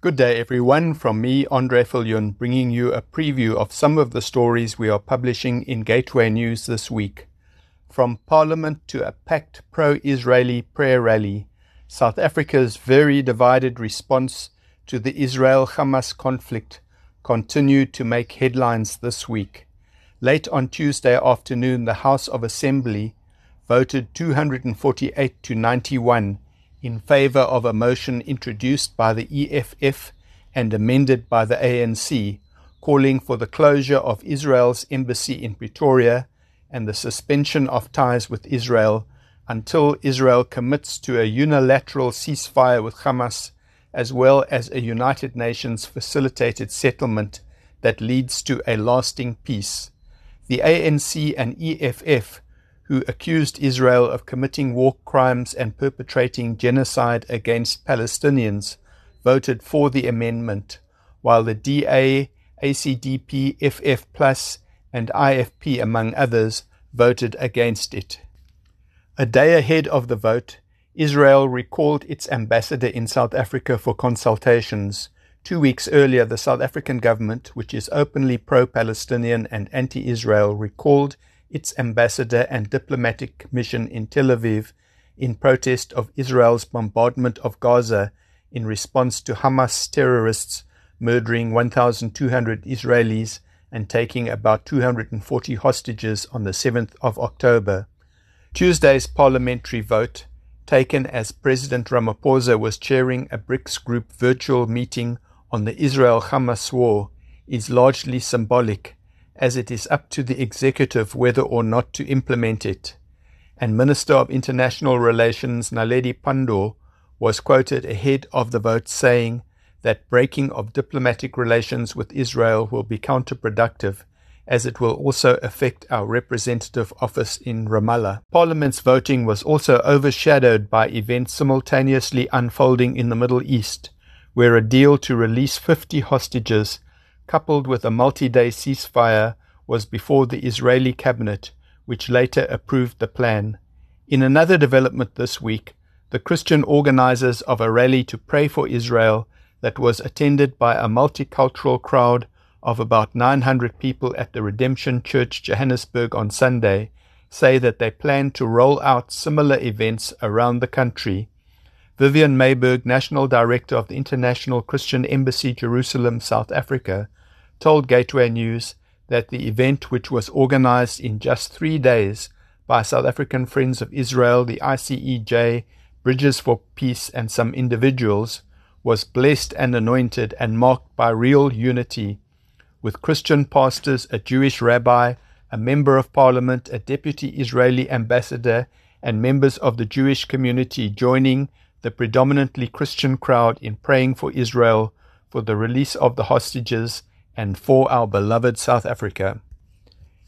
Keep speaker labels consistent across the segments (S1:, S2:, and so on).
S1: Good day, everyone. From me, Andre Viljoen, bringing you a preview of some of the stories we are publishing in Gateway News this week. From Parliament to a packed pro Israeli prayer rally, South Africa's very divided response to the Israel Hamas conflict continued to make headlines this week. Late on Tuesday afternoon, the House of Assembly voted 248 to 91 in favour of a motion introduced by the EFF and amended by the ANC, calling for the closure of Israel's embassy in Pretoria and the suspension of ties with Israel until Israel commits to a unilateral ceasefire with Hamas, as well as a United Nations facilitated settlement that leads to a lasting peace. The ANC and EFF who accused Israel of committing war crimes and perpetrating genocide against Palestinians, voted for the amendment, while the DA, ACDP, FF Plus, and IFP, among others, voted against it. A day ahead of the vote, Israel recalled its ambassador in South Africa for consultations. Two weeks earlier, the South African government, which is openly pro Palestinian and anti Israel, recalled its ambassador and diplomatic mission in Tel Aviv in protest of Israel's bombardment of Gaza in response to Hamas terrorists murdering 1,200 Israelis and taking about 240 hostages on the 7th of October. Tuesday's parliamentary vote, taken as President Ramaphosa was chairing a BRICS group virtual meeting on the Israel Hamas war, is largely symbolic as it is up to the executive whether or not to implement it. And Minister of International Relations Naledi Pandor was quoted ahead of the vote saying that breaking of diplomatic relations with Israel will be counterproductive as it will also affect our representative office in Ramallah. Parliament's voting was also overshadowed by events simultaneously unfolding in the Middle East, where a deal to release 50 hostages coupled with a multi-day ceasefire, was before the Israeli cabinet, which later approved the plan. In another development this week, the Christian organizers of a rally to pray for Israel that was attended by a multicultural crowd of about 900 people at the Redemption Church Johannesburg on Sunday say that they plan to roll out similar events around the country. Vivienne Myburgh, National Director of the International Christian Embassy Jerusalem, South Africa, told Gateway News that the event, which was organized in just three days by South African Friends of Israel, the ICEJ, Bridges for Peace, and some individuals, was blessed and anointed and marked by real unity, with Christian pastors, a Jewish rabbi, a member of parliament, a deputy Israeli ambassador, and members of the Jewish community joining the predominantly Christian crowd in praying for Israel for the release of the hostages and for our beloved South Africa.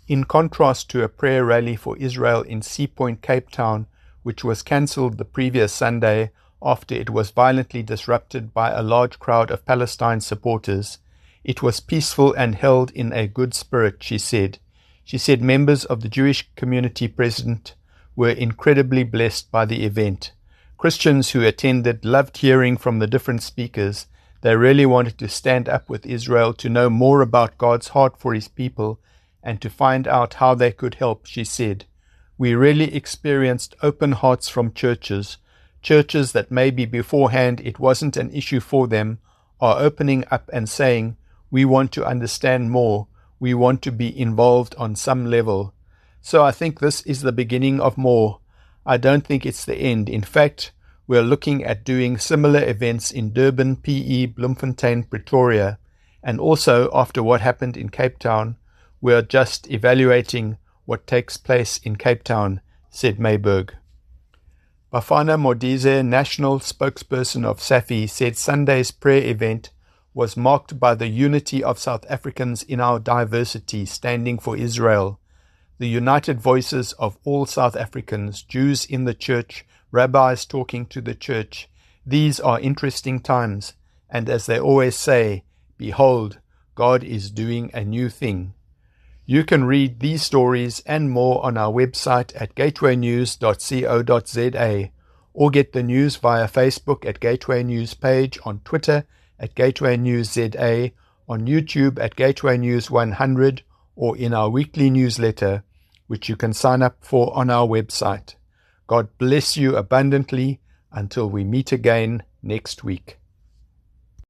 S1: In contrast to a prayer rally for Israel in Sea Point, Cape Town, which was cancelled the previous Sunday after it was violently disrupted by a large crowd of Palestine supporters, it was peaceful and held in a good spirit, she said. She said members of the Jewish community present were incredibly blessed by the event. Christians who attended loved hearing from the different speakers they really wanted to stand up with Israel to know more about God's heart for his people and to find out how they could help, she said. We really experienced open hearts from churches, churches that maybe beforehand it wasn't an issue for them, are opening up and saying, We want to understand more, we want to be involved on some level. So I think this is the beginning of more. I don't think it's the end. In fact, we're looking at doing similar events in Durban, PE, Bloemfontein, Pretoria, and also after what happened in Cape Town, we're just evaluating what takes place in Cape Town, said Myburgh. Bafana Modise, national spokesperson of SAFI, said Sunday's prayer event was marked by the unity of South Africans in our diversity, standing for Israel. The united voices of all South Africans, Jews in the church, rabbis talking to the church. These are interesting times, and as they always say, behold, God is doing a new thing. You can read these stories and more on our website at gatewaynews.co.za or get the news via Facebook at Gateway News page, on Twitter at Gateway News ZA, on YouTube at Gateway News 100, or in our weekly newsletter, which you can sign up for on our website. God bless you abundantly until we meet again next week.